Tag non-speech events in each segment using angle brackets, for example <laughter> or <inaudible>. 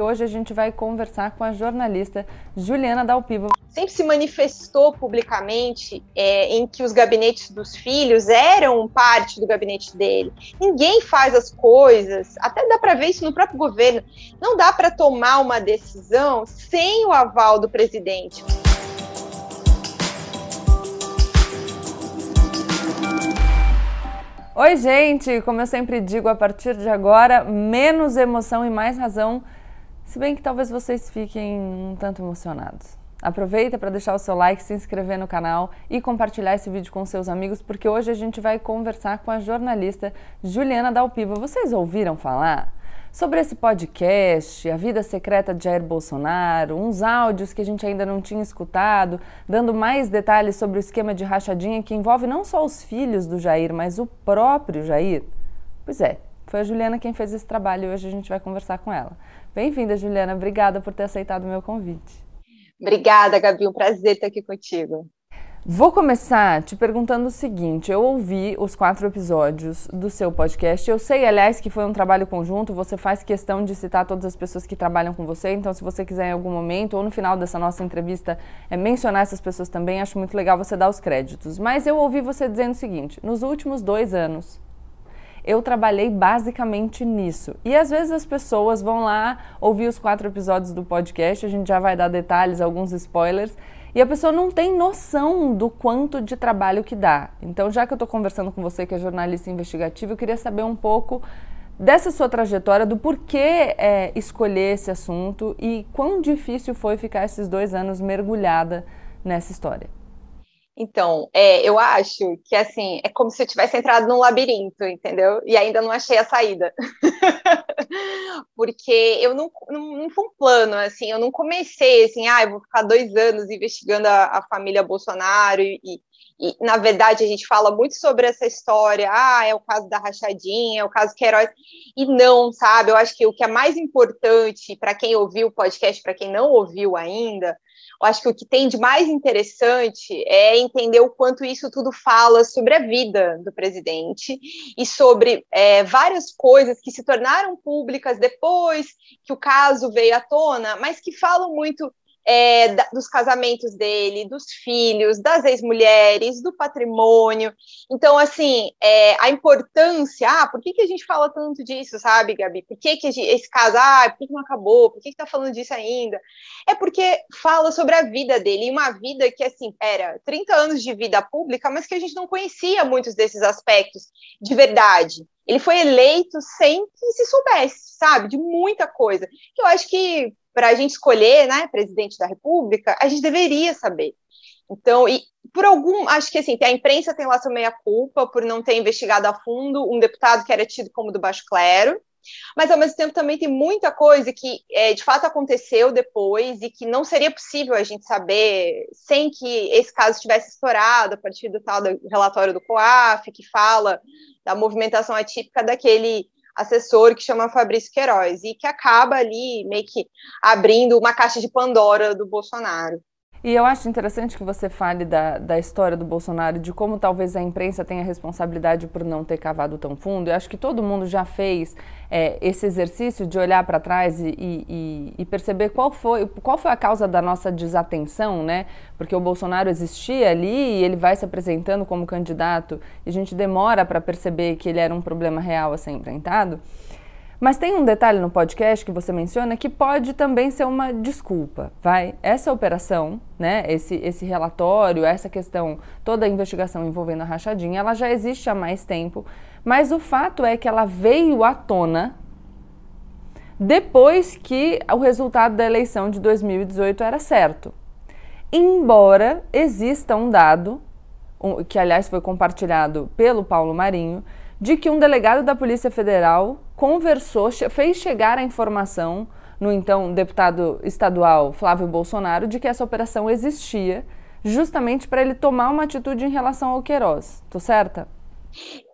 Hoje a gente vai conversar com a jornalista Juliana Dalpiva. Sempre se manifestou publicamente é, em que os gabinetes dos filhos eram parte do gabinete dele. Ninguém faz as coisas, até dá para ver isso no próprio governo. Não dá para tomar uma decisão sem o aval do presidente. Oi, gente! Como eu sempre digo, a partir de agora, menos emoção e mais razão se bem que talvez vocês fiquem um tanto emocionados. Aproveita para deixar o seu like, se inscrever no canal e compartilhar esse vídeo com seus amigos, porque hoje a gente vai conversar com a jornalista Juliana Dalpiva. Vocês ouviram falar? Sobre esse podcast, a vida secreta de Jair Bolsonaro, uns áudios que a gente ainda não tinha escutado, dando mais detalhes sobre o esquema de rachadinha que envolve não só os filhos do Jair, mas o próprio Jair? Pois é, foi a Juliana quem fez esse trabalho e hoje a gente vai conversar com ela. Bem-vinda, Juliana. Obrigada por ter aceitado o meu convite. Obrigada, Gabi. Um prazer estar aqui contigo. Vou começar te perguntando o seguinte: eu ouvi os quatro episódios do seu podcast. Eu sei, aliás, que foi um trabalho conjunto. Você faz questão de citar todas as pessoas que trabalham com você. Então, se você quiser em algum momento ou no final dessa nossa entrevista é, mencionar essas pessoas também, acho muito legal você dar os créditos. Mas eu ouvi você dizendo o seguinte: nos últimos dois anos, eu trabalhei basicamente nisso. E às vezes as pessoas vão lá ouvir os quatro episódios do podcast, a gente já vai dar detalhes, alguns spoilers, e a pessoa não tem noção do quanto de trabalho que dá. Então, já que eu estou conversando com você, que é jornalista investigativa, eu queria saber um pouco dessa sua trajetória, do porquê é, escolher esse assunto e quão difícil foi ficar esses dois anos mergulhada nessa história. Então, é, eu acho que assim é como se eu tivesse entrado num labirinto, entendeu? E ainda não achei a saída. <laughs> Porque eu não, não, não, foi um plano, assim, eu não comecei assim, ah, eu vou ficar dois anos investigando a, a família Bolsonaro e, e, na verdade, a gente fala muito sobre essa história, ah, é o caso da rachadinha, é o caso Queiroz, e não, sabe? Eu acho que o que é mais importante para quem ouviu o podcast, para quem não ouviu ainda, eu acho que o que tem de mais interessante é entender o quanto isso tudo fala sobre a vida do presidente e sobre é, várias coisas que se tornaram públicas depois que o caso veio à tona, mas que falam muito é, da, dos casamentos dele, dos filhos, das ex-mulheres, do patrimônio. Então, assim, é, a importância, ah, por que, que a gente fala tanto disso, sabe, Gabi? Por que, que gente, esse caso, ah, por que, que não acabou? Por que, que tá falando disso ainda? É porque fala sobre a vida dele, uma vida que, assim, era 30 anos de vida pública, mas que a gente não conhecia muitos desses aspectos de verdade. Ele foi eleito sem que se soubesse, sabe, de muita coisa. Eu acho que para a gente escolher, né, presidente da República, a gente deveria saber. Então, e por algum, acho que assim, a imprensa tem lá sua meia culpa por não ter investigado a fundo um deputado que era tido como do baixo clero, mas ao mesmo tempo também tem muita coisa que é, de fato aconteceu depois e que não seria possível a gente saber sem que esse caso tivesse estourado a partir do tal do relatório do COAF, que fala da movimentação atípica daquele assessor que chama Fabrício Queiroz e que acaba ali meio que abrindo uma caixa de Pandora do Bolsonaro. E eu acho interessante que você fale da, da história do Bolsonaro, de como talvez a imprensa tenha responsabilidade por não ter cavado tão fundo. Eu acho que todo mundo já fez é, esse exercício de olhar para trás e, e, e, perceber qual foi, qual foi a causa da nossa desatenção, né? Porque o Bolsonaro existia ali e ele vai se apresentando como candidato e a gente demora para perceber que ele era um problema real a ser enfrentado. Mas tem um detalhe no podcast que você menciona que pode também ser uma desculpa, vai? Essa operação, né, esse, esse relatório, essa questão, toda a investigação envolvendo a rachadinha, ela já existe há mais tempo, mas o fato é que ela veio à tona depois que o resultado da eleição de 2018 era certo. Embora exista um dado, que aliás foi compartilhado pelo Paulo Marinho, de que um delegado da Polícia Federal conversou, fez chegar a informação no então deputado estadual Flávio Bolsonaro de que essa operação existia, justamente para ele tomar uma atitude em relação ao Queiroz. Tô certa?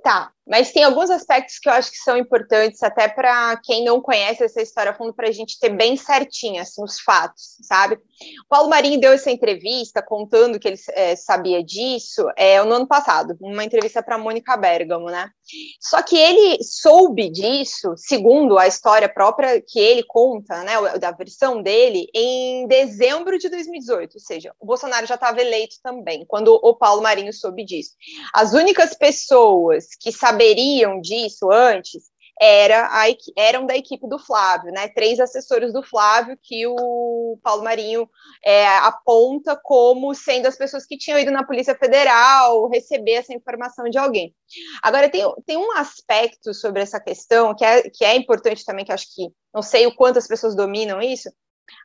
Tá. Mas tem alguns aspectos que eu acho que são importantes, até para quem não conhece essa história a fundo, para a gente ter bem certinho assim, os fatos, sabe? O Paulo Marinho deu essa entrevista contando que ele é, sabia disso é, no ano passado, uma entrevista para Mônica Bergamo, né? Só que ele soube disso, segundo a história própria que ele conta, né, da versão dele, em dezembro de 2018, ou seja, o Bolsonaro já estava eleito também, quando o Paulo Marinho soube disso. As únicas pessoas que saberiam disso antes era a, eram da equipe do Flávio, né? Três assessores do Flávio que o Paulo Marinho é, aponta como sendo as pessoas que tinham ido na Polícia Federal receber essa informação de alguém. Agora, tem, tem um aspecto sobre essa questão que é, que é importante também, que acho que não sei o quanto as pessoas dominam isso.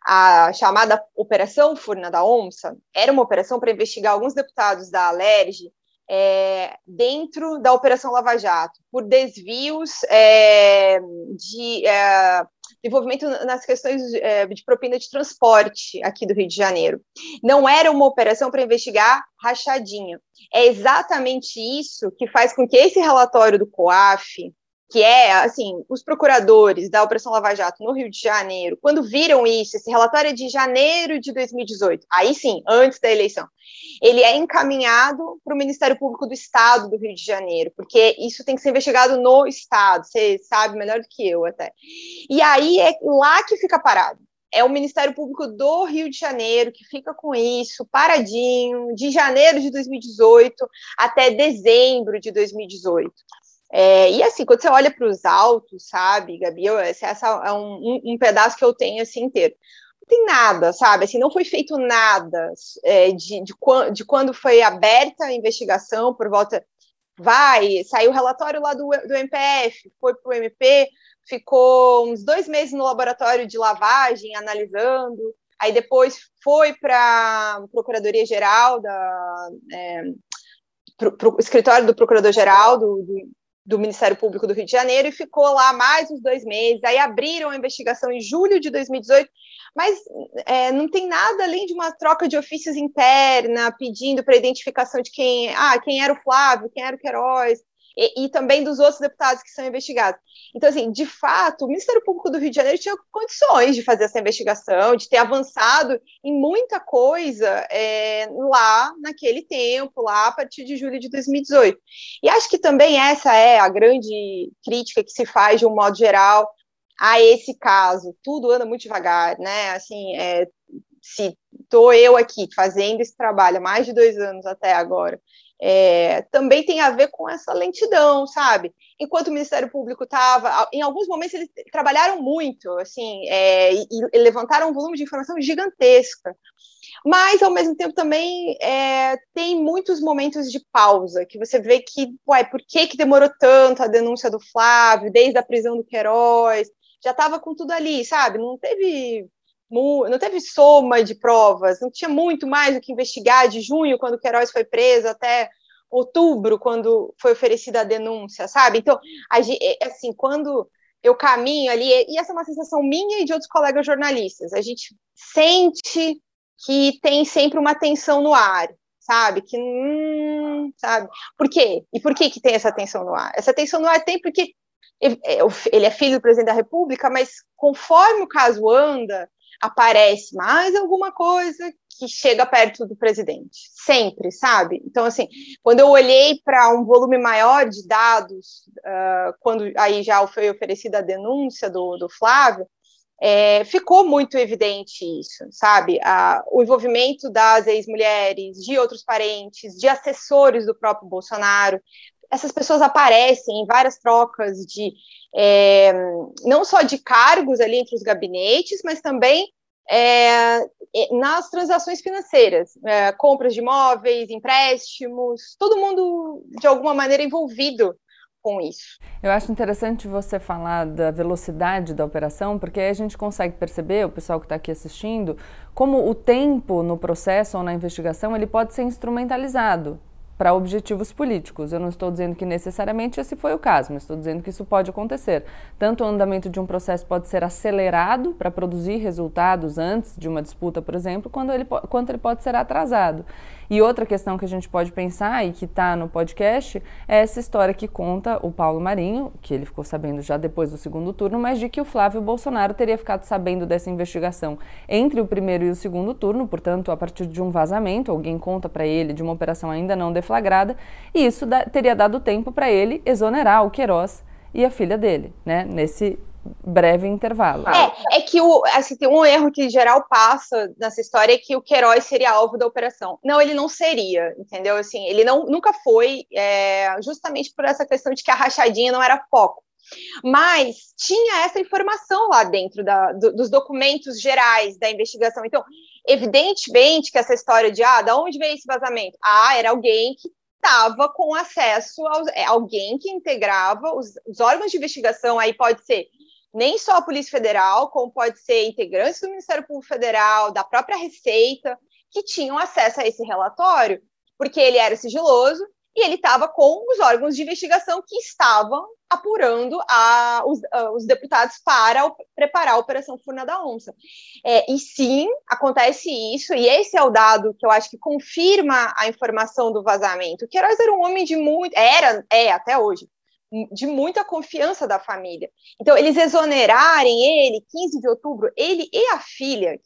A chamada Operação Furna da Onça era uma operação para investigar alguns deputados da Alerj é, dentro da Operação Lava Jato, por desvios é, de é, envolvimento nas questões é, de propina de transporte aqui do Rio de Janeiro. Não era uma operação para investigar rachadinha. É exatamente isso que faz com que esse relatório do COAF, que é, assim, os procuradores da Operação Lava Jato no Rio de Janeiro, quando viram isso, esse relatório é de janeiro de 2018, aí sim, antes da eleição, ele é encaminhado para o Ministério Público do Estado do Rio de Janeiro, porque isso tem que ser investigado no Estado, você sabe melhor do que eu até. E aí é lá que fica parado. É o Ministério Público do Rio de Janeiro que fica com isso, paradinho, de janeiro de 2018 até dezembro de 2018. É, e assim, quando você olha para os autos, sabe, Gabi, eu, essa é um, um, um, pedaço que eu tenho assim inteiro. Não tem nada, sabe? Assim, não foi feito nada é, de, de, de, quando foi aberta a investigação por volta. Vai, saiu o relatório lá do, do MPF, foi para o MP, ficou uns dois meses no laboratório de lavagem, analisando, aí depois foi para a Procuradoria-Geral da. É, para o escritório do Procurador-Geral do, do, do Ministério Público do Rio de Janeiro e ficou lá mais uns dois meses. Aí abriram a investigação em julho de 2018, mas é, não tem nada além de uma troca de ofícios interna, pedindo para identificação de quem, ah, quem era o Flávio, quem era o Queiroz, e, e, também dos outros deputados que são investigados. Então, assim, de fato, o Ministério Público do Rio de Janeiro tinha condições de fazer essa investigação, de ter avançado em muita coisa é, lá naquele tempo, lá a partir de julho de 2018. E acho que também essa é a grande crítica que se faz, de um modo geral, a esse caso. Tudo anda muito devagar, né? Assim, é, se estou eu aqui fazendo esse trabalho há mais de dois anos até agora, é, também tem a ver com essa lentidão, sabe? Enquanto o Ministério Público estava, em alguns momentos eles trabalharam muito, assim, é, e, e, levantaram um volume de informação gigantesca. Mas, ao mesmo tempo, também é, tem muitos momentos de pausa, que você vê que, uai, por que, que demorou tanto a denúncia do Flávio, desde a prisão do Queiroz? Já estava com tudo ali, sabe? Não teve não teve soma de provas, não tinha muito mais o que investigar de junho, quando o Queiroz foi preso, até outubro, quando foi oferecida a denúncia, sabe? Então, é, assim, quando eu caminho ali, e essa é uma sensação minha e de outros colegas jornalistas, a gente sente que tem sempre uma tensão no ar, sabe? Que, hum, sabe? Por quê? E por que que tem essa tensão no ar? Essa tensão no ar tem porque ele é filho do presidente da República, mas conforme o caso anda, aparece mais alguma coisa que chega perto do presidente, sempre, sabe? Então, assim, quando eu olhei para um volume maior de dados, uh, quando aí já foi oferecida a denúncia do, do Flávio, é, ficou muito evidente isso, sabe? Ah, o envolvimento das ex-mulheres, de outros parentes, de assessores do próprio Bolsonaro. Essas pessoas aparecem em várias trocas de é, não só de cargos ali entre os gabinetes, mas também é, nas transações financeiras, é, compras de imóveis, empréstimos, todo mundo de alguma maneira envolvido com isso. Eu acho interessante você falar da velocidade da operação, porque a gente consegue perceber, o pessoal que está aqui assistindo, como o tempo no processo ou na investigação ele pode ser instrumentalizado para objetivos políticos. Eu não estou dizendo que necessariamente esse foi o caso, mas estou dizendo que isso pode acontecer. Tanto o andamento de um processo pode ser acelerado para produzir resultados antes de uma disputa, por exemplo, quando ele, quanto ele pode ser atrasado. E outra questão que a gente pode pensar e que está no podcast é essa história que conta o Paulo Marinho, que ele ficou sabendo já depois do segundo turno, mas de que o Flávio Bolsonaro teria ficado sabendo dessa investigação entre o primeiro e o segundo turno, portanto, a partir de um vazamento, alguém conta para ele de uma operação ainda não deflagrada, e isso da, teria dado tempo para ele exonerar o Queiroz e a filha dele, né, nesse breve intervalo. É, é que o, assim, tem um erro que geral passa nessa história é que o Queiroz seria alvo da operação. Não, ele não seria, entendeu? Assim, ele não, nunca foi, é, justamente por essa questão de que a rachadinha não era foco. Mas tinha essa informação lá dentro da, do, dos documentos gerais da investigação. Então, evidentemente que essa história de ah, da onde veio esse vazamento? Ah, era alguém que estava com acesso é, alguém que integrava os, os, órgãos de investigação, aí pode ser nem só a Polícia Federal, como pode ser integrantes do Ministério Público Federal, da própria Receita, que tinham acesso a esse relatório, porque ele era sigiloso e ele estava com os órgãos de investigação que estavam apurando a, os, a, os, deputados para o, preparar a Operação Furna da Onça. É, e sim, acontece isso, e esse é o dado que eu acho que confirma a informação do vazamento. Queiroz era um homem de muito. Era, é, até hoje, de muita confiança da família. Então, eles exonerarem ele, 15 de outubro, ele e a filha,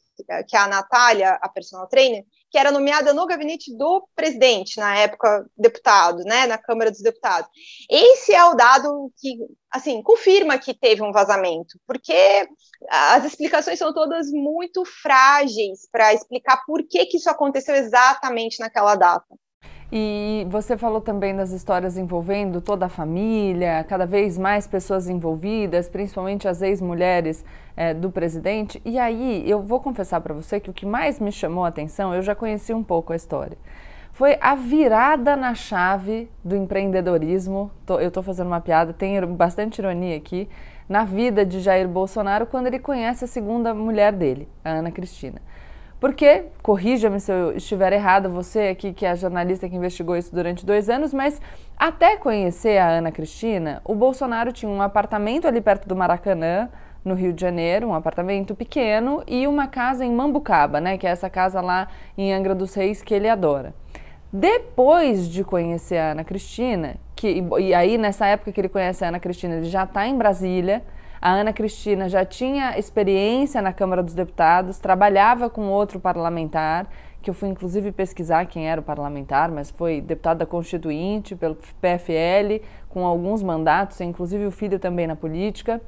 que é a Natália, a personal trainer, que era nomeada no gabinete do presidente, na época deputado, né, na Câmara dos Deputados. Esse é o dado que, assim, confirma que teve um vazamento, porque as explicações são todas muito frágeis para explicar por que, que isso aconteceu exatamente naquela data. E você falou também das histórias envolvendo toda a família, cada vez mais pessoas envolvidas, principalmente as ex-mulheres é, do presidente. E aí eu vou confessar para você que o que mais me chamou a atenção, eu já conheci um pouco a história, foi a virada na chave do empreendedorismo. Tô, eu estou fazendo uma piada, tem bastante ironia aqui, na vida de Jair Bolsonaro quando ele conhece a segunda mulher dele, a Ana Cristina. Porque, corrija-me se eu estiver errado, você aqui que é a jornalista que investigou isso durante dois anos, mas até conhecer a Ana Cristina, o Bolsonaro tinha um apartamento ali perto do Maracanã, no Rio de Janeiro, um apartamento pequeno e uma casa em Mambucaba, né, que é essa casa lá em Angra dos Reis que ele adora. Depois de conhecer a Ana Cristina, que, e aí nessa época que ele conhece a Ana Cristina, ele já está em Brasília, a Ana Cristina já tinha experiência na Câmara dos Deputados, trabalhava com outro parlamentar, que eu fui inclusive pesquisar quem era o parlamentar, mas foi deputada constituinte pelo PFL, com alguns mandatos, inclusive o filho também na política.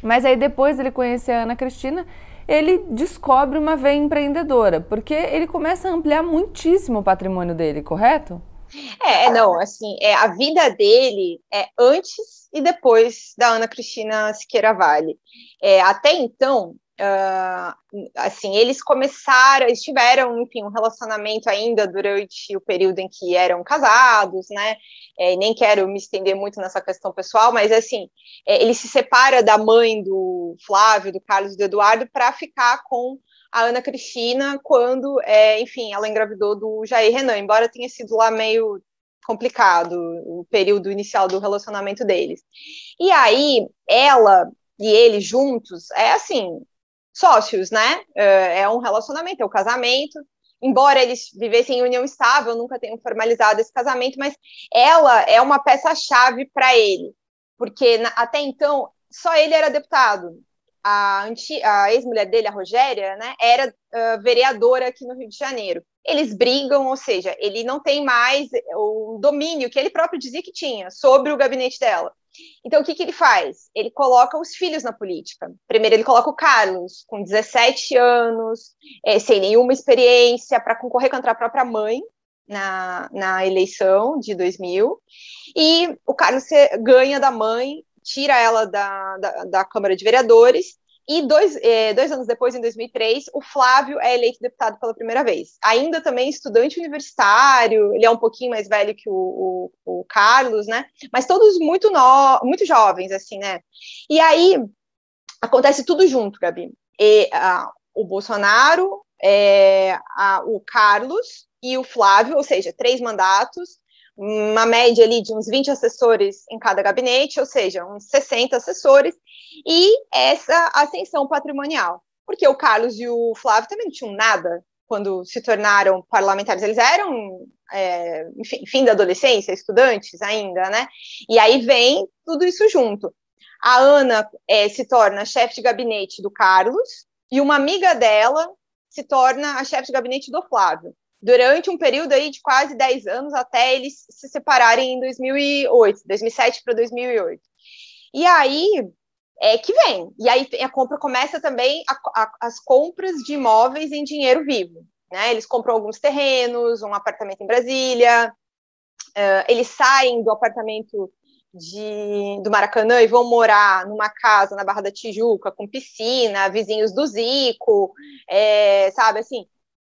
Mas aí depois ele conhecer a Ana Cristina, ele descobre uma veia empreendedora, porque ele começa a ampliar muitíssimo o patrimônio dele, correto? É, não, assim, é, a vida dele é antes e depois da Ana Cristina Siqueira Vale. É, até então, uh, assim, eles começaram, eles tiveram, enfim, um relacionamento ainda durante o período em que eram casados, né? É, nem quero me estender muito nessa questão pessoal, mas assim, é, ele se separa da mãe do Flávio, do Carlos do Eduardo para ficar com a Ana Cristina quando, é, enfim, ela engravidou do Jair Renan, embora tenha sido lá meio complicado o período inicial do relacionamento deles. E aí, ela e ele juntos, é assim, sócios, né? É, é um relacionamento, é um casamento. Embora eles vivessem em união estável, nunca tenham formalizado esse casamento, mas ela é uma peça-chave para ele, porque até então só ele era deputado a, a ex-mulher dele, a Rogéria, né, era uh, vereadora aqui no Rio de Janeiro. Eles brigam, ou seja, ele não tem mais o domínio que ele próprio dizia que tinha sobre o gabinete dela. Então, o que, que ele faz? Ele coloca os filhos na política. Primeiro, ele coloca o Carlos, com 17 anos, é, sem nenhuma experiência, para concorrer contra a própria mãe na, na eleição de 2000. E o Carlos ganha da mãe tira ela da, da, da Câmara de Vereadores, e dois, é, dois anos depois, em 2003, o Flávio é eleito deputado pela primeira vez. Ainda também estudante universitário, ele é um pouquinho mais velho que o, o, o Carlos, né? Mas todos muito, no, muito jovens, assim, né? E aí acontece tudo junto, Gabi. E, o Bolsonaro, é, o Carlos e o Flávio, ou seja, três mandatos, uma média ali de uns 20 assessores em cada gabinete, ou seja, uns 60 assessores, e essa ascensão patrimonial. Porque o Carlos e o Flávio também não tinham nada quando se tornaram parlamentares, eles eram, é, enfim, fim da adolescência, estudantes ainda, né? E aí vem tudo isso junto. A Ana é, se torna chefe de gabinete do Carlos e uma amiga dela se torna a chefe de gabinete do Flávio. Durante um período aí de quase 10 anos, até eles se separarem em 2008, 2007 para 2008. E aí é que vem. E aí a compra começa também a, a, as compras de imóveis em dinheiro vivo. Né? Eles compram alguns terrenos, um apartamento em Brasília, uh, eles saem do apartamento de, do Maracanã e vão morar numa casa na Barra da Tijuca, com piscina, vizinhos do Zico, é, sabe assim?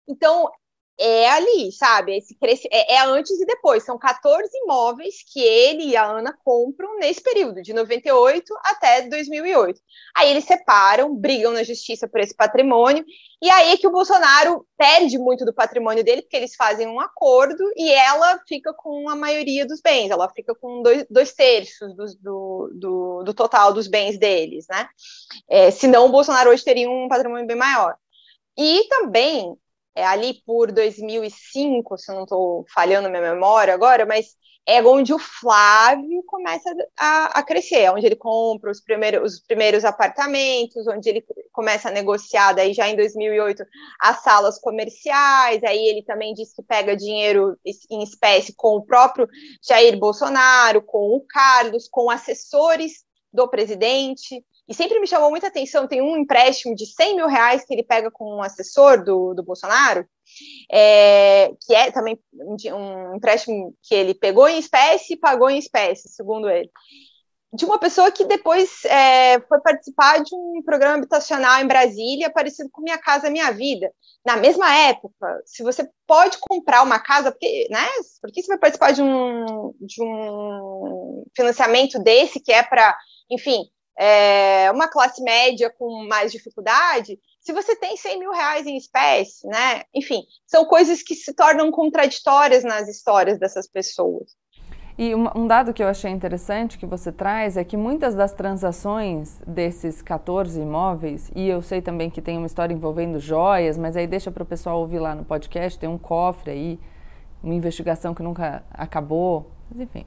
Então, é ali, sabe? Esse cresce... é, é, antes e depois. São 14 imóveis que ele e a Ana compram nesse período, de 98 até 2008. Aí eles separam, brigam na justiça por esse patrimônio, e aí é que o Bolsonaro perde muito do patrimônio dele, porque eles fazem um acordo e ela fica com a maioria dos bens, ela fica com dois, dois terços do, do, do, do, total dos bens deles, né? É, senão o Bolsonaro hoje teria um patrimônio bem maior. E também é, ali por 2005, se não estou falhando minha memória agora, mas é onde o Flávio começa a, a crescer, é onde ele compra os primeiros, os primeiros apartamentos, onde ele começa a negociar, daí já em 2008, as salas comerciais, aí ele também diz que pega dinheiro em espécie com o próprio Jair Bolsonaro, com o Carlos, com assessores do presidente, e sempre me chamou muita atenção, tem um empréstimo de 100 mil reais que ele pega com um assessor do, do Bolsonaro, é, que é também um, empréstimo que ele pegou em espécie e pagou em espécie, segundo ele. De uma pessoa que depois é, foi participar de um programa habitacional em Brasília, parecido com Minha Casa Minha Vida. Na mesma época, se você pode comprar uma casa, porque, né, porque você vai participar de um, de um financiamento desse que é para, enfim, é, uma classe média com mais dificuldade, se você tem 100 mil reais em espécie, né? Enfim, são coisas que se tornam contraditórias nas histórias dessas pessoas. E um dado que eu achei interessante que você traz é que muitas das transações desses 14 imóveis, e eu sei também que tem uma história envolvendo joias, mas aí deixa para o pessoal ouvir lá no podcast, tem um cofre aí, uma investigação que nunca acabou, mas enfim.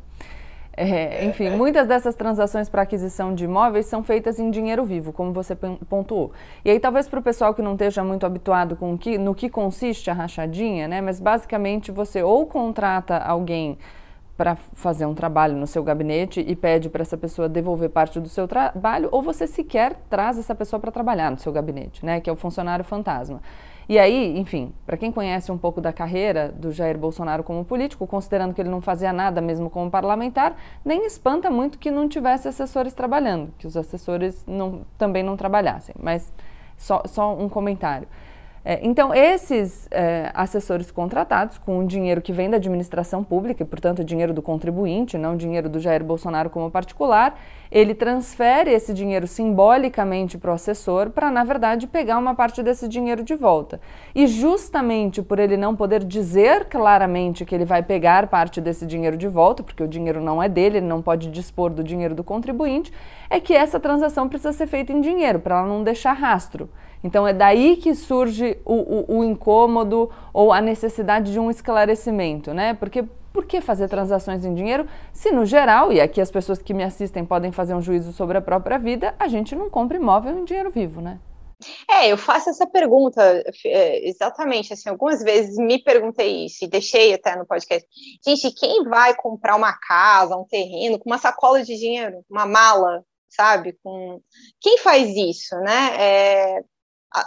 É, enfim, muitas dessas transações para aquisição de imóveis são feitas em dinheiro vivo, como você pontuou. E aí, talvez para o pessoal que não esteja muito habituado com que, no que consiste a rachadinha, né? Mas basicamente você ou contrata alguém para fazer um trabalho no seu gabinete e pede para essa pessoa devolver parte do seu trabalho, ou você sequer traz essa pessoa para trabalhar no seu gabinete, né? Que é o funcionário fantasma. E aí, enfim, para quem conhece um pouco da carreira do Jair Bolsonaro como político, considerando que ele não fazia nada mesmo como parlamentar, nem espanta muito que não tivesse assessores trabalhando, que os assessores não, também não trabalhassem. Mas só, só um comentário. É, então, esses é, assessores contratados, com o dinheiro que vem da administração pública, e, portanto, dinheiro do contribuinte, não dinheiro do Jair Bolsonaro como particular, ele transfere esse dinheiro simbolicamente para o assessor para, na verdade, pegar uma parte desse dinheiro de volta. E justamente por ele não poder dizer claramente que ele vai pegar parte desse dinheiro de volta, porque o dinheiro não é dele, ele não pode dispor do dinheiro do contribuinte, é que essa transação precisa ser feita em dinheiro, para ela não deixar rastro. Então é daí que surge o, o, o, incômodo ou a necessidade de um esclarecimento, né? Porque por que fazer transações em dinheiro se, no geral, e aqui as pessoas que me assistem podem fazer um juízo sobre a própria vida, a gente não compra imóvel em dinheiro vivo, né? É, eu faço essa pergunta é, exatamente, assim, algumas vezes me perguntei isso e deixei até no podcast. Gente, quem vai comprar uma casa, um terreno com uma sacola de dinheiro, uma mala, sabe? Com quem faz isso, né? É,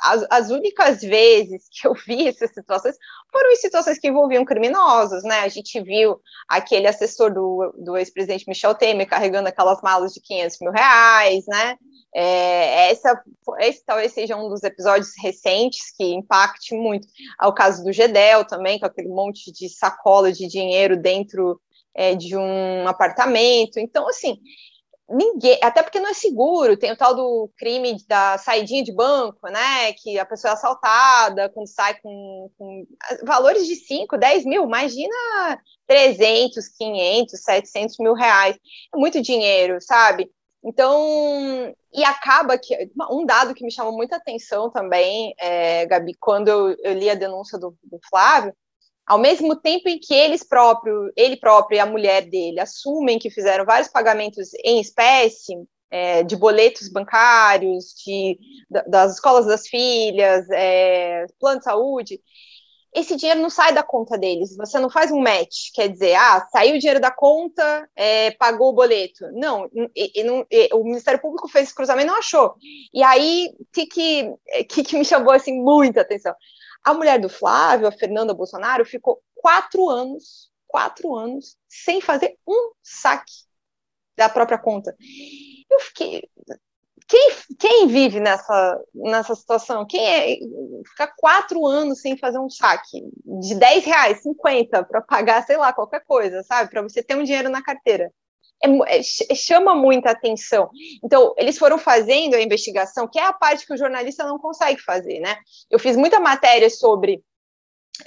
as, as, únicas vezes que eu vi essas situações foram em situações que envolviam criminosos, né? A gente viu aquele assessor do, do ex-presidente Michel Temer carregando aquelas malas de 500 mil reais, né? É, essa, esse talvez seja um dos episódios recentes que impacte muito. Ao caso do Gedel também, com aquele monte de sacola de dinheiro dentro é, de um apartamento. Então, assim, ninguém, até porque não é seguro, tem o tal do crime da saidinha de banco, né, que a pessoa é assaltada quando sai com, com valores de 5, 10 mil, imagina 300, 500, 700 mil reais, é muito dinheiro, sabe? Então, e acaba que um dado que me chamou muita atenção também, é, Gabi, quando eu, eu, li a denúncia do, do Flávio, ao mesmo tempo em que eles próprio, ele próprio e a mulher dele assumem que fizeram vários pagamentos em espécie, é, de boletos bancários, de, das escolas das filhas, é, plano de saúde, esse dinheiro não sai da conta deles. Você não faz um match, quer dizer, ah, saiu o dinheiro da conta, é, pagou o boleto. Não, e, e não e, o Ministério Público fez esse cruzamento, não achou. E aí, o que, que, que, que me <laughs> chamou assim muita atenção? A mulher do Flávio, a Fernanda Bolsonaro, ficou quatro anos, quatro anos, sem fazer um saque da própria conta. Eu fiquei, quem, quem vive nessa, nessa situação? Quem é ficar quatro anos sem fazer um saque de 10 reais, 50 para pagar, sei lá, qualquer coisa, sabe? Para você ter um dinheiro na carteira. É, é, chama muita atenção. Então, eles foram fazendo a investigação, que é a parte que o jornalista não consegue fazer, né? Eu fiz muita matéria sobre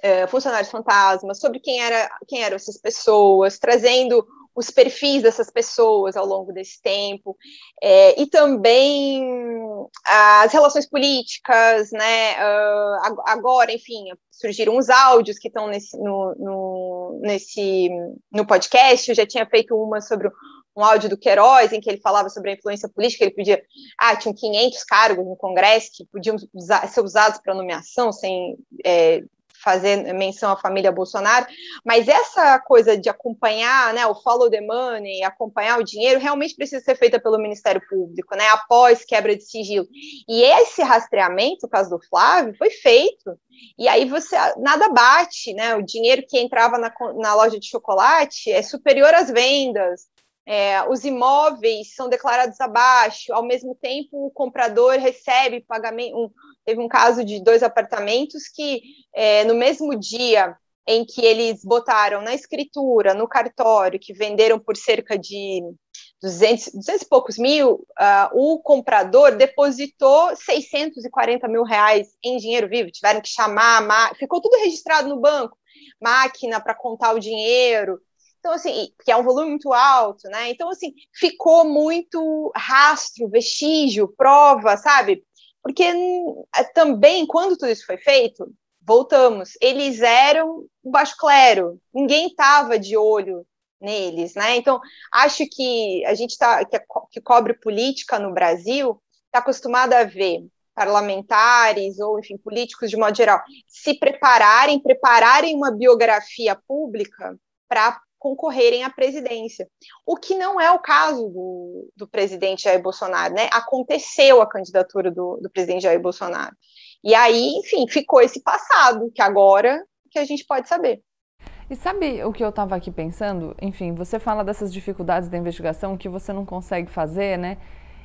é, funcionários fantasmas, sobre quem, era, quem eram essas pessoas, trazendo os perfis dessas pessoas ao longo desse tempo, é, e também as relações políticas, né? Uh, agora, enfim, surgiram os áudios que estão nesse, no, no, nesse, no podcast. Eu já tinha feito uma sobre um áudio do Queiroz, em que ele falava sobre a influência política, ele pedia, ah, tinham 500 cargos no Congresso que podiam usar, ser usados para nomeação, sem é, fazer menção à família Bolsonaro, mas essa coisa de acompanhar, né, o follow the money, acompanhar o dinheiro, realmente precisa ser feita pelo Ministério Público, né, após quebra de sigilo. E esse rastreamento, o caso do Flávio, foi feito. E aí você nada bate, né? O dinheiro que entrava na, na loja de chocolate é superior às vendas. É, os imóveis são declarados abaixo, ao mesmo tempo o comprador recebe pagamento, um, Teve um caso de dois apartamentos que, é, no mesmo dia em que eles botaram na escritura, no cartório, que venderam por cerca de 200, 200 e poucos mil, uh, o comprador depositou 640 mil reais em dinheiro vivo, tiveram que chamar, ficou tudo registrado no banco, máquina para contar o dinheiro, então, assim, que é um volume muito alto, né? Então, assim, ficou muito rastro, vestígio, prova, sabe? Porque é, também, quando tudo isso foi feito, voltamos, eles eram o baixo clero, ninguém estava de olho neles, né? Então, acho que a gente tá, que, que cobre política no Brasil está acostumado a ver parlamentares ou, enfim, políticos de modo geral se prepararem, prepararem uma biografia pública para concorrerem à presidência. O que não é o caso do, do presidente Jair Bolsonaro, né? Aconteceu a candidatura do, do presidente Jair Bolsonaro. E aí, enfim, ficou esse passado, que agora que a gente pode saber. E sabe o que eu estava aqui pensando? Enfim, você fala dessas dificuldades da investigação que você não consegue fazer, né?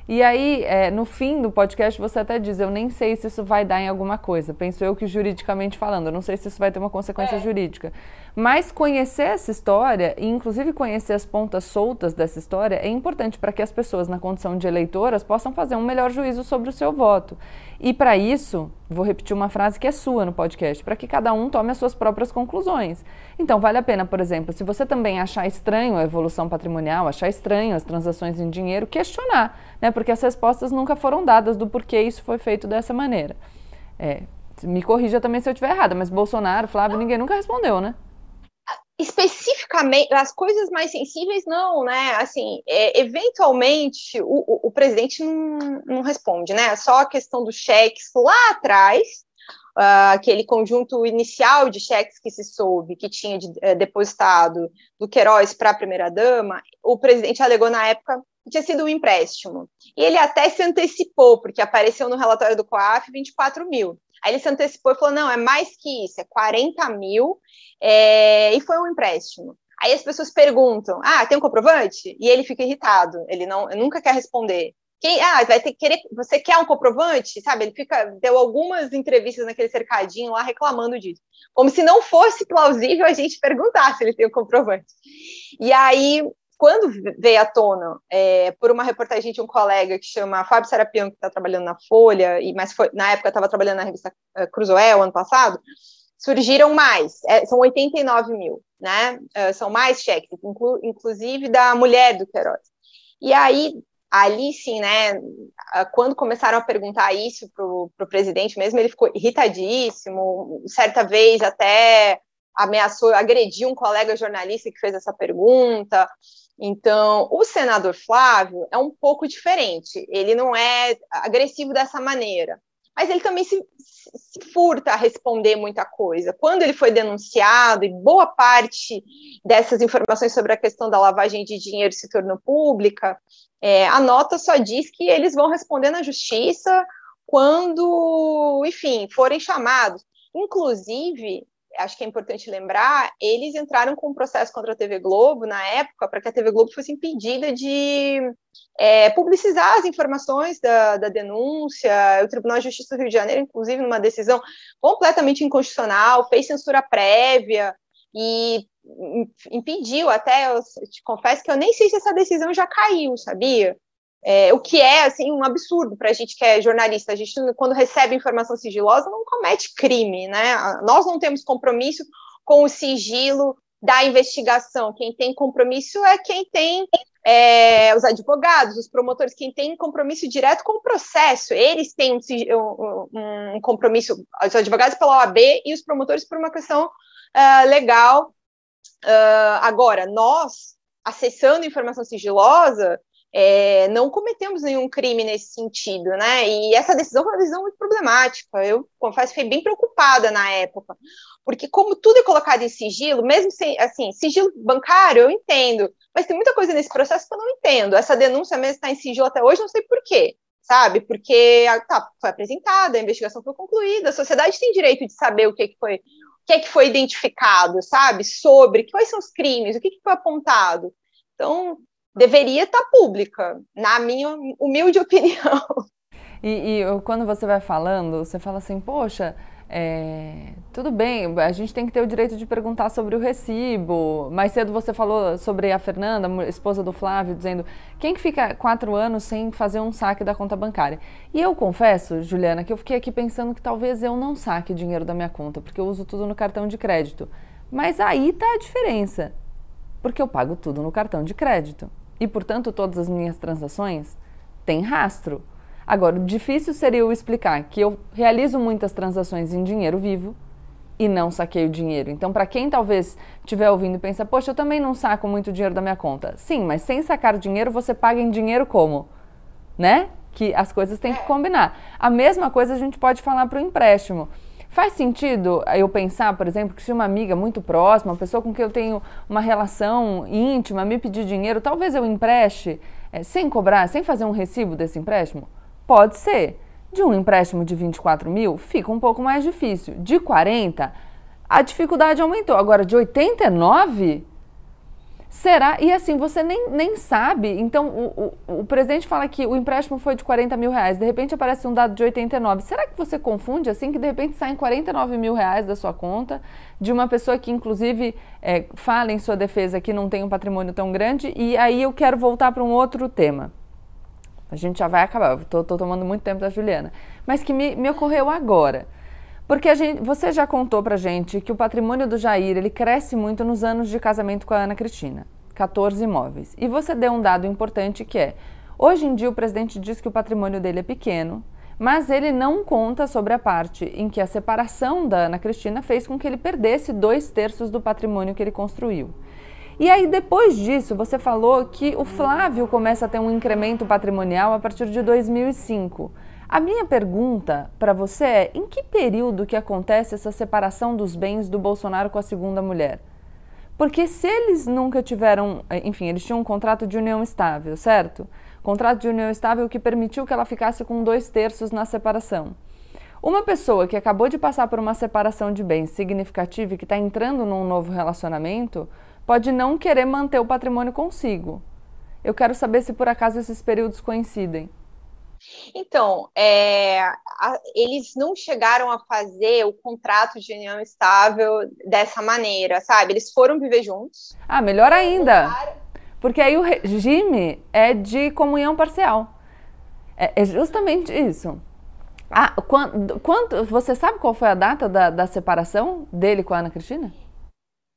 E aí, é, no fim do podcast, você até diz: Eu nem sei se isso vai dar em alguma coisa. Penso eu que juridicamente falando, eu não sei se isso vai ter uma consequência é. jurídica. Mas conhecer essa história, e inclusive conhecer as pontas soltas dessa história, é importante para que as pessoas, na condição de eleitoras, possam fazer um melhor juízo sobre o seu voto. E para isso, vou repetir uma frase que é sua no podcast, para que cada um tome as suas próprias conclusões. Então, vale a pena, por exemplo, se você também achar estranho a evolução patrimonial, achar estranho as transações em dinheiro, questionar, né? Porque as respostas nunca foram dadas do porquê isso foi feito dessa maneira. É, me corrija também se eu estiver errada, mas Bolsonaro, Flávio, ninguém nunca respondeu, né? Especificamente as coisas mais sensíveis não, né? Assim, é, eventualmente o, o, o presidente não, não, responde, né? Só a questão dos cheques lá atrás, uh, aquele conjunto inicial de cheques que se soube que tinha de, uh, depositado do Queiroz para a primeira dama, o presidente alegou na época tinha sido um empréstimo. E ele até se antecipou, porque apareceu no relatório do COAF 24 mil. Aí ele se antecipou e falou: não, é mais que isso, é 40 mil, é... e foi um empréstimo. Aí as pessoas perguntam: ah, tem um comprovante? E ele fica irritado, ele não nunca quer responder. Quem, ah, vai ter que querer, você quer um comprovante? Sabe, ele fica, deu algumas entrevistas naquele cercadinho lá reclamando disso. Como se não fosse plausível a gente perguntar se ele tem um comprovante. E aí quando veio à tona, é, por uma reportagem de um colega que chama Fábio Serapião, que está trabalhando na Folha, e mas foi, na época estava trabalhando na revista uh, Cruzoé, ano passado, surgiram mais, é, são 89 mil, né? Uh, são mais cheques, inclu, inclusive da mulher do Queiroz. E aí ali sim, né, quando começaram a perguntar isso para o presidente mesmo, ele ficou irritadíssimo, certa vez até ameaçou agredir um colega jornalista que fez essa pergunta. Então, o senador Flávio é um pouco diferente, ele não é agressivo dessa maneira, mas ele também se, se, furta a responder muita coisa. Quando ele foi denunciado, e boa parte dessas informações sobre a questão da lavagem de dinheiro se tornou pública, é, a nota só diz que eles vão responder na justiça quando, enfim, forem chamados. Inclusive, acho que é importante lembrar, eles entraram com um processo contra a TV Globo na época para que a TV Globo fosse impedida de é, publicizar as informações da, da, denúncia. O Tribunal de Justiça do Rio de Janeiro, inclusive, numa decisão completamente inconstitucional, fez censura prévia e impediu até, eu te confesso que eu nem sei se essa decisão já caiu, sabia? É, o que é assim um absurdo para a gente que é jornalista. A gente, quando recebe informação sigilosa, não comete crime, né? Nós não temos compromisso com o sigilo da investigação. Quem tem compromisso é quem tem é, os advogados, os promotores, quem tem compromisso direto com o processo. Eles têm um, um, compromisso, os advogados pela OAB e os promotores por uma questão uh, legal. Uh, agora, nós, acessando informação sigilosa, é, não cometemos nenhum crime nesse sentido, né? E essa decisão foi uma decisão muito problemática. Eu confesso que fiquei bem preocupada na época, porque como tudo é colocado em sigilo, mesmo sem, assim, sigilo bancário, eu entendo, mas tem muita coisa nesse processo que eu não entendo. Essa denúncia mesmo está em sigilo até hoje, não sei por quê, sabe? Porque tá, foi apresentada, a investigação foi concluída, a sociedade tem direito de saber o que, que foi o que, é que foi identificado, sabe? Sobre quais são os crimes, o que, que foi apontado. Então, deveria estar pública, na minha humilde opinião. E, e, quando você vai falando, você fala assim, poxa, é, tudo bem, a gente tem que ter o direito de perguntar sobre o recibo. Mais cedo você falou sobre a Fernanda, esposa do Flávio, dizendo quem que fica quatro anos sem fazer um saque da conta bancária. E eu confesso, Juliana, que eu fiquei aqui pensando que talvez eu não saque dinheiro da minha conta, porque eu uso tudo no cartão de crédito. Mas aí tá a diferença, porque eu pago tudo no cartão de crédito e, portanto, todas as minhas transações têm rastro. Agora, o difícil seria eu explicar que eu realizo muitas transações em dinheiro vivo e não saquei o dinheiro. Então, para quem talvez estiver ouvindo e pensa, poxa, eu também não saco muito dinheiro da minha conta. Sim, mas sem sacar dinheiro, você paga em dinheiro como? Né? Que as coisas têm que combinar. A mesma coisa a gente pode falar para o empréstimo. Faz sentido eu pensar, por exemplo, que se uma amiga muito próxima, uma pessoa com quem eu tenho uma relação íntima, me pedir dinheiro, talvez eu empreste é, sem cobrar, sem fazer um recibo desse empréstimo? Pode ser. De um empréstimo de 24 mil, fica um pouco mais difícil. De 40, a dificuldade aumentou. Agora, de 89, Será? E assim, você nem, nem sabe. Então, o, o, o, presidente fala que o empréstimo foi de 40 mil reais, de repente aparece um dado de 89. Será que você confunde assim, que de repente saem 49 mil reais da sua conta, de uma pessoa que, inclusive, é, fala em sua defesa que não tem um patrimônio tão grande? E aí eu quero voltar para um outro tema. A gente já vai acabar, estou tomando muito tempo da Juliana. Mas que me, me ocorreu agora. Porque gente, você já contou pra gente que o patrimônio do Jair, ele cresce muito nos anos de casamento com a Ana Cristina, 14 imóveis. E você deu um dado importante que é, hoje em dia o presidente diz que o patrimônio dele é pequeno, mas ele não conta sobre a parte em que a separação da Ana Cristina fez com que ele perdesse dois terços do patrimônio que ele construiu. E aí, depois disso, você falou que o Flávio começa a ter um incremento patrimonial a partir de 2005. A minha pergunta para você é: em que período que acontece essa separação dos bens do Bolsonaro com a segunda mulher? Porque se eles nunca tiveram, eh, enfim, eles tinham um contrato de união estável, certo? Contrato de união estável que permitiu que ela ficasse com dois terços na separação. Uma pessoa que acabou de passar por uma separação de bens significativa e que está entrando num novo relacionamento pode não querer manter o patrimônio consigo. Eu quero saber se por acaso esses períodos coincidem. Então, é, a, eles não chegaram a fazer o contrato de união estável dessa maneira, sabe? Eles foram viver juntos. Ah, melhor ainda. Porque aí o regime é de comunhão parcial. É, é justamente isso. Ah, quando, quando, você sabe qual foi a data da, da separação dele com a Ana Cristina?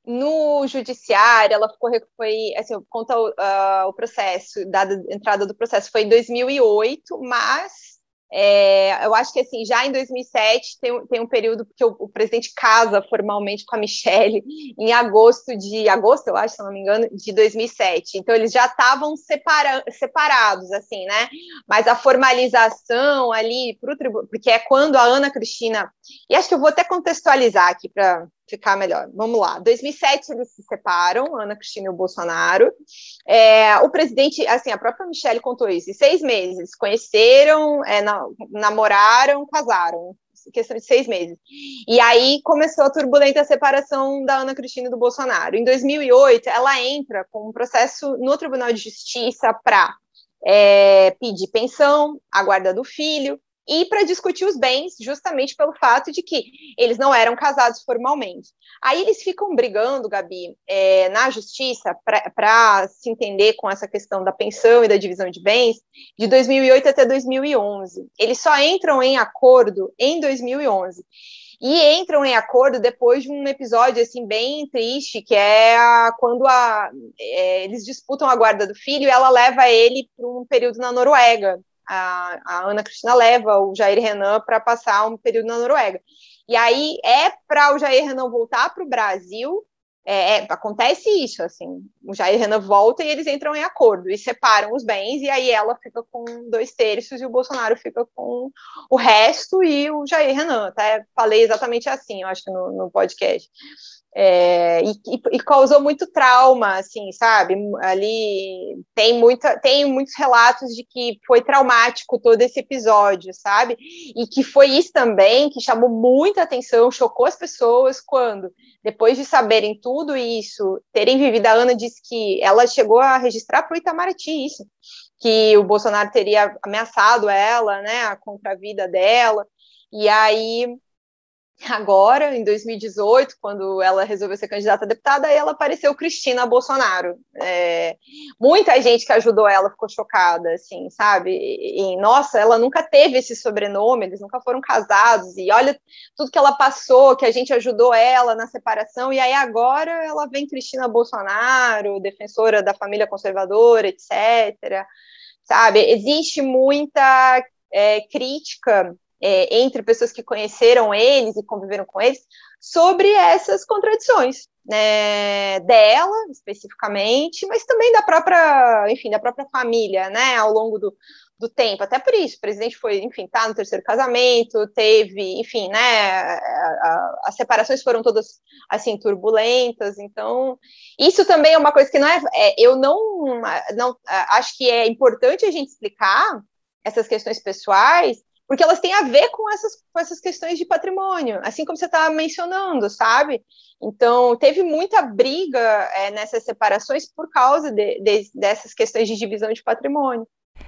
No judiciário, ela ficou, foi, assim, conta uh, o processo, dada a entrada do processo, foi em 2008, mas é, eu acho que assim, já em 2007 tem, tem um período que o, o, presidente casa formalmente com a Michelle em agosto de agosto, eu acho, se não me engano, de 2007. Então eles já estavam separa, separados, assim, né? Mas a formalização ali para o tribunal, porque é quando a Ana Cristina e acho que eu vou até contextualizar aqui para ficar melhor. Vamos lá. 2007 eles se separam, Ana Cristina e o Bolsonaro. É, o presidente, assim, a própria Michelle contou isso. Em seis meses, conheceram, é, namoraram, casaram. Questão de seis meses. E aí começou a turbulenta separação da Ana Cristina e do Bolsonaro. Em 2008, ela entra com um processo no Tribunal de Justiça para é, pedir pensão, a guarda do filho, e para discutir os bens, justamente pelo fato de que eles não eram casados formalmente. Aí eles ficam brigando, Gabi, é, na justiça para se entender com essa questão da pensão e da divisão de bens, de 2008 até 2011. Eles só entram em acordo em 2011 e entram em acordo depois de um episódio assim bem triste, que é a, quando a, é, eles disputam a guarda do filho e ela leva ele para um período na Noruega a, a Ana Cristina leva o Jair Renan para passar um período na Noruega. E aí é para o Jair Renan voltar para o Brasil. É, é, acontece isso, assim, o Jair Renan volta e eles entram em acordo e separam os bens, e aí ela fica com dois terços e o Bolsonaro fica com o resto e o Jair Renan, até falei exatamente assim, eu acho no, no podcast. É, e, e, causou muito trauma, assim, sabe? Ali tem, muita, tem muitos relatos de que foi traumático todo esse episódio, sabe? E que foi isso também que chamou muita atenção, chocou as pessoas quando, depois de saberem tudo isso, terem vivido, a Ana disse que ela chegou a registrar para o Itamaraty isso, que o Bolsonaro teria ameaçado ela, né, contra a vida dela, e aí agora, em 2018, quando ela resolveu ser candidata a deputada, aí ela apareceu Cristina Bolsonaro. É, muita gente que ajudou ela ficou chocada, assim, sabe? E, nossa, ela nunca teve esse sobrenome, eles nunca foram casados, e olha tudo que ela passou, que a gente ajudou ela na separação, e aí agora ela vem Cristina Bolsonaro, defensora da família conservadora, etc. Sabe? Existe muita é, crítica é, entre pessoas que conheceram eles e conviveram com eles, sobre essas contradições, né, dela especificamente, mas também da própria, enfim, da própria família, né, ao longo do, do tempo. Até por isso, o presidente foi, enfim, tá no terceiro casamento, teve, enfim, né, as separações foram todas assim turbulentas. Então, isso também é uma coisa que não é, é eu não, não acho que é importante a gente explicar essas questões pessoais porque elas têm a ver com essas, com essas questões de patrimônio, assim como você estava mencionando, sabe? Então, teve muita briga é, nessas separações por causa de, de, dessas questões de divisão de patrimônio.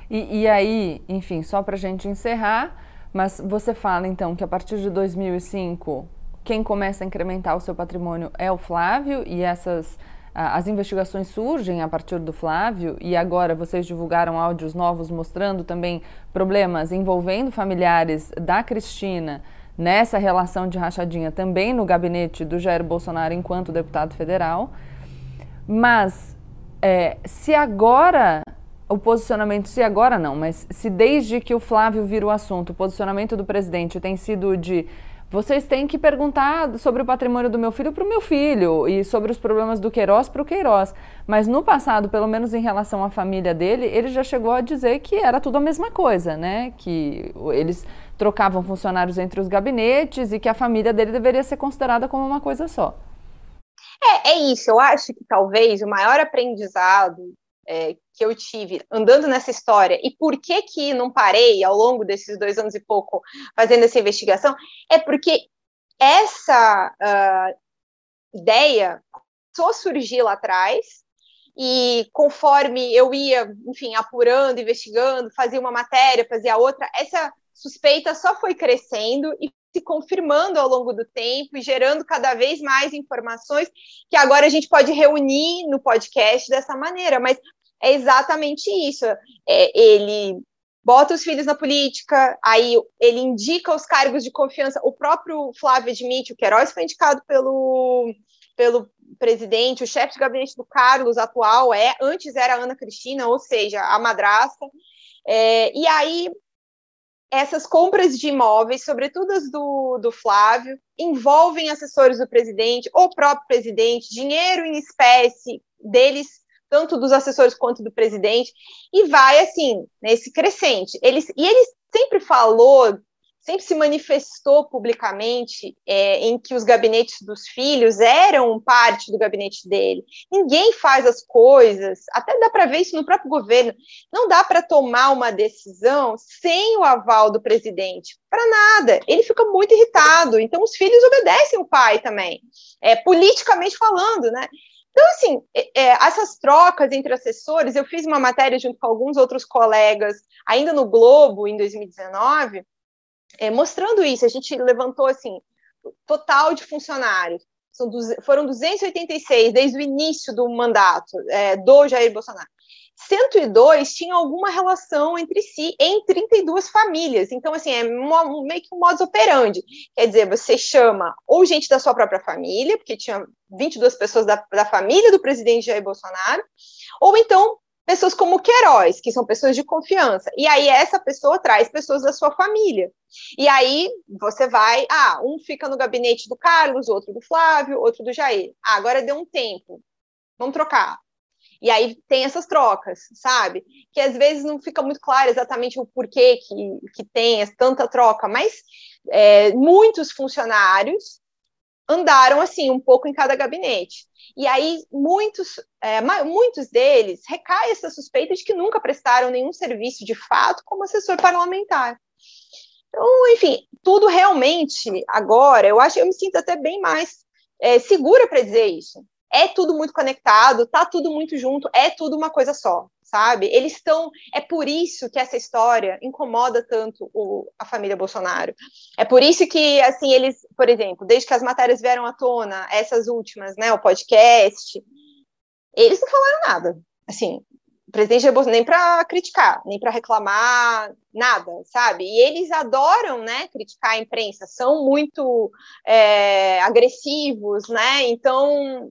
E, e aí, enfim, só para a gente encerrar, mas você fala então que a partir de 2005 quem começa a incrementar o seu patrimônio é o Flávio e essas as investigações surgem a partir do Flávio e agora vocês divulgaram áudios novos mostrando também problemas envolvendo familiares da Cristina nessa relação de rachadinha também no gabinete do Jair Bolsonaro enquanto deputado federal. Mas é, se agora o posicionamento, se agora não, mas se desde que o Flávio vira o assunto, o posicionamento do presidente tem sido de vocês têm que perguntar sobre o patrimônio do meu filho para o meu filho e sobre os problemas do Queiroz para o Queiroz. Mas no passado, pelo menos em relação à família dele, ele já chegou a dizer que era tudo a mesma coisa, né? Que eles trocavam funcionários entre os gabinetes e que a família dele deveria ser considerada como uma coisa só. É, é isso. Eu acho que talvez o maior aprendizado é, que eu tive andando nessa história e por que que não parei ao longo desses dois anos e pouco fazendo essa investigação é porque essa uh, ideia só surgiu lá atrás e conforme eu ia, enfim, apurando, investigando, fazia uma matéria, fazia outra, essa suspeita só foi crescendo e se confirmando ao longo do tempo e gerando cada vez mais informações que agora a gente pode reunir no podcast dessa maneira, mas é exatamente isso. É, ele bota os filhos na política, aí ele indica os cargos de confiança. O próprio Flávio admite, o Queiroz foi indicado pelo pelo presidente, o chefe de gabinete do Carlos atual é, antes era Ana Cristina, ou seja, a madrasta. É, e aí, essas compras de imóveis, sobretudo as do, do Flávio, envolvem assessores do presidente, o próprio presidente, dinheiro em espécie deles, tanto dos assessores quanto do presidente, e vai assim, nesse crescente. Eles, e ele sempre falou sempre se manifestou publicamente é, em que os gabinetes dos filhos eram parte do gabinete dele. Ninguém faz as coisas, até dá para ver isso no próprio governo. Não dá para tomar uma decisão sem o aval do presidente, para nada. Ele fica muito irritado. Então, os filhos obedecem o pai também, é, politicamente falando, né? Então, assim, é, é essas trocas entre assessores, eu fiz uma matéria junto com alguns outros colegas, ainda no Globo, em 2019, é, mostrando isso. A gente levantou assim, total de funcionários. São, foram 286 desde o início do mandato é, do Jair Bolsonaro. 102 tinham alguma relação entre si, em 32 famílias. Então, assim, é meio que um modus operandi. Quer dizer, você chama ou gente da sua própria família, porque tinha 22 pessoas da, da família do presidente Jair Bolsonaro, ou então pessoas como Queiroz, que são pessoas de confiança. E aí essa pessoa traz pessoas da sua família. E aí você vai, ah, um fica no gabinete do Carlos, outro do Flávio, outro do Jair. Ah, agora deu um tempo. Vamos trocar. E aí tem essas trocas, sabe? Que às vezes não fica muito claro exatamente o porquê que, que tem tanta troca, mas é, muitos funcionários andaram assim um pouco em cada gabinete. E aí muitos, é, muitos deles recai essa suspeita de que nunca prestaram nenhum serviço de fato como assessor parlamentar. Então, enfim, tudo realmente agora, eu acho, eu me sinto até bem mais é, segura para dizer isso. É tudo muito conectado, tá tudo muito junto, é tudo uma coisa só sabe? Eles estão. É por isso que essa história incomoda tanto o, a família Bolsonaro. É por isso que, assim, eles, por exemplo, desde que as matérias vieram à tona, essas últimas, né, o podcast, eles não falaram nada. Assim, o presidente Jair Bolsonaro nem para criticar, nem para reclamar, nada, sabe? E eles adoram, né, criticar a imprensa, são muito é, agressivos, né? Então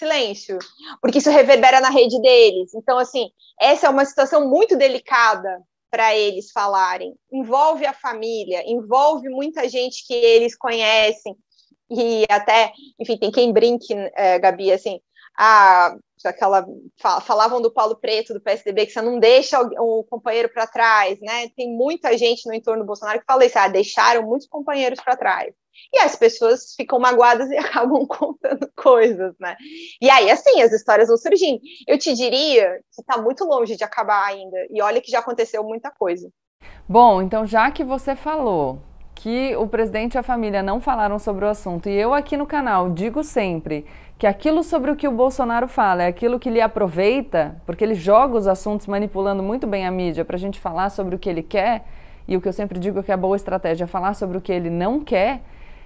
silêncio, porque isso reverbera na rede deles. Então, assim, essa é uma situação muito delicada para eles falarem. Envolve a família, envolve muita gente que eles conhecem, e até, enfim, tem quem brinque, é, Gabi, assim, a, aquela falavam do Paulo Preto do PSDB que você não deixa o, o companheiro para trás, né? Tem muita gente no entorno do Bolsonaro que fala isso, ah, deixaram muitos companheiros para trás. E as pessoas ficam magoadas e <laughs> acabam contando coisas, né? E aí, assim, as histórias vão surgindo. Eu te diria que está muito longe de acabar ainda. E olha que já aconteceu muita coisa. Bom, então já que você falou que o presidente e a família não falaram sobre o assunto, e eu aqui no canal digo sempre que aquilo sobre o que o Bolsonaro fala é aquilo que lhe aproveita, porque ele joga os assuntos manipulando muito bem a mídia para a gente falar sobre o que ele quer, e o que eu sempre digo que é a boa estratégia é falar sobre o que ele não quer.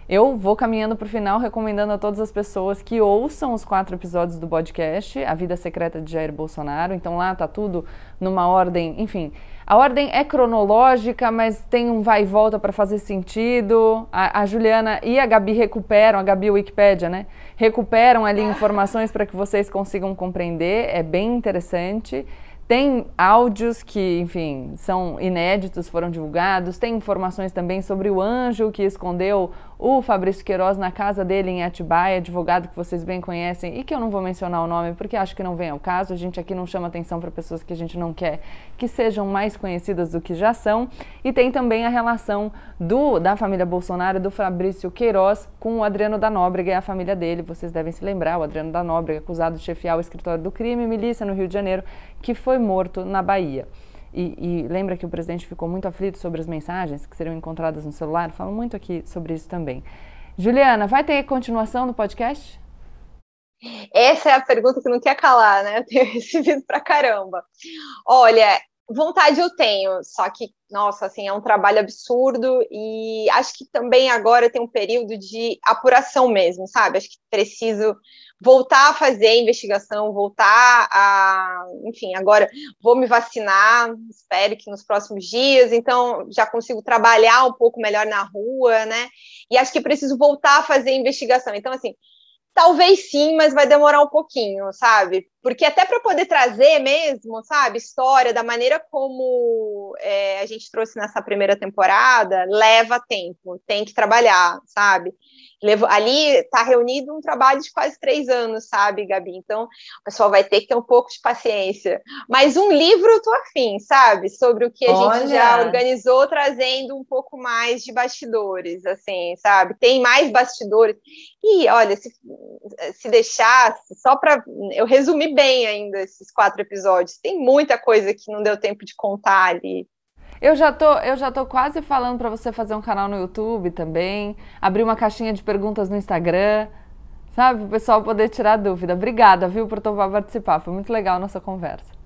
Eu vou caminhando para o final recomendando a todas as pessoas que ouçam os quatro episódios do podcast A Vida Secreta de Jair Bolsonaro. Então lá tá tudo numa ordem, enfim. A ordem é cronológica, mas tem um vai e volta para fazer sentido. A, a, Juliana e a Gabi recuperam, a Gabi Wikipédia, né? Recuperam ali <laughs> informações para que vocês consigam compreender. É bem interessante. Tem áudios que, enfim, são inéditos, foram divulgados. Tem informações também sobre o anjo que escondeu o Fabrício Queiroz na casa dele em Atibaia, advogado que vocês bem conhecem e que eu não vou mencionar o nome porque acho que não vem ao caso. A gente aqui não chama atenção para pessoas que a gente não quer que sejam mais conhecidas do que já são. E tem também a relação do da família Bolsonaro, do Fabrício Queiroz, com o Adriano da Nóbrega e a família dele. Vocês devem se lembrar, o Adriano da Nóbrega, acusado de chefiar o escritório do crime, milícia no Rio de Janeiro, que foi morto na Bahia. E, e, lembra que o presidente ficou muito aflito sobre as mensagens que seriam encontradas no celular? Falo muito aqui sobre isso também. Juliana, vai ter continuação do podcast? Essa é a pergunta que não quer calar, né? Eu tenho <laughs> recebido pra caramba. Olha, vontade eu tenho, só que, nossa, assim, é um trabalho absurdo e acho que também agora tem um período de apuração mesmo, sabe? Acho que preciso voltar a fazer a investigação, voltar a, enfim, agora vou me vacinar, espero que nos próximos dias, então já consigo trabalhar um pouco melhor na rua, né? E acho que preciso voltar a fazer a investigação. Então, assim, Talvez sim, mas vai demorar um pouquinho, sabe? Porque até para poder trazer mesmo, sabe, história da maneira como é, a gente trouxe nessa primeira temporada, leva tempo, tem que trabalhar, sabe? ali está reunido um trabalho de quase três anos, sabe, Gabi? Então, o pessoal vai ter que ter um pouco de paciência. Mas um livro eu tô afim, sabe? Sobre o que a Olha. gente já organizou, trazendo um pouco mais de bastidores, assim, sabe? Tem mais bastidores. E, olha, se, se deixasse, só para eu resumir bem ainda esses quatro episódios, tem muita coisa que não deu tempo de contar ali. Eu já tô, eu já tô quase falando para você fazer um canal no YouTube também, abrir uma caixinha de perguntas no Instagram, sabe? O pessoal poder tirar dúvida. Obrigada, viu, por topar participar. Foi muito legal a nossa conversa.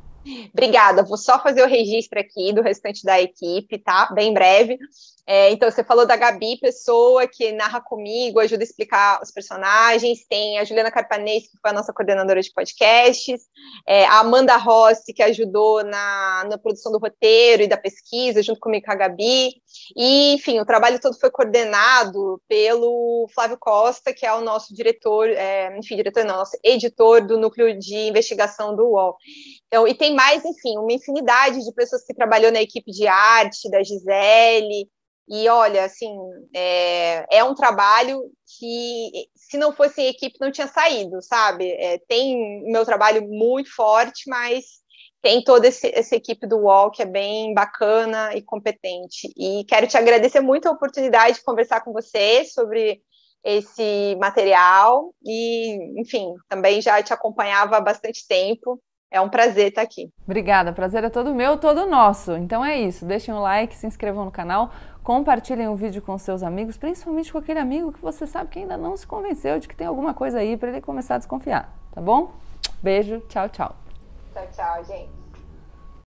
Obrigada. Vou só fazer o registro aqui do restante da equipe, tá? Bem breve. É, então, você falou da Gabi, pessoa que narra comigo, ajuda a explicar os personagens. Tem a Juliana Carpanês, que foi a nossa coordenadora de podcasts. É, a Amanda Rossi, que ajudou na, na produção do roteiro e da pesquisa, junto comigo com a Gabi. E, enfim, o trabalho todo foi coordenado pelo Flávio Costa, que é o nosso diretor, é, enfim, diretor não, nosso editor do núcleo de investigação do UOL. Então, e tem mais, enfim, uma infinidade de pessoas que trabalhou na equipe de arte da Gisele. E olha, assim, é, é um trabalho que, se não fosse em equipe, não tinha saído, sabe? É, tem meu trabalho muito forte, mas tem toda esse, essa equipe do UOL que é bem bacana e competente. E quero te agradecer muito a oportunidade de conversar com você sobre esse material e, enfim, também já te acompanhava há bastante tempo é um prazer estar aqui. Obrigada, prazer é todo meu, todo nosso. Então é isso, deixem um like, se inscrevam no canal, compartilhem o vídeo com seus amigos, principalmente com aquele amigo que você sabe que ainda não se convenceu de que tem alguma coisa aí para ele começar a desconfiar, tá bom? Beijo, tchau, tchau. Tchau, tchau, gente.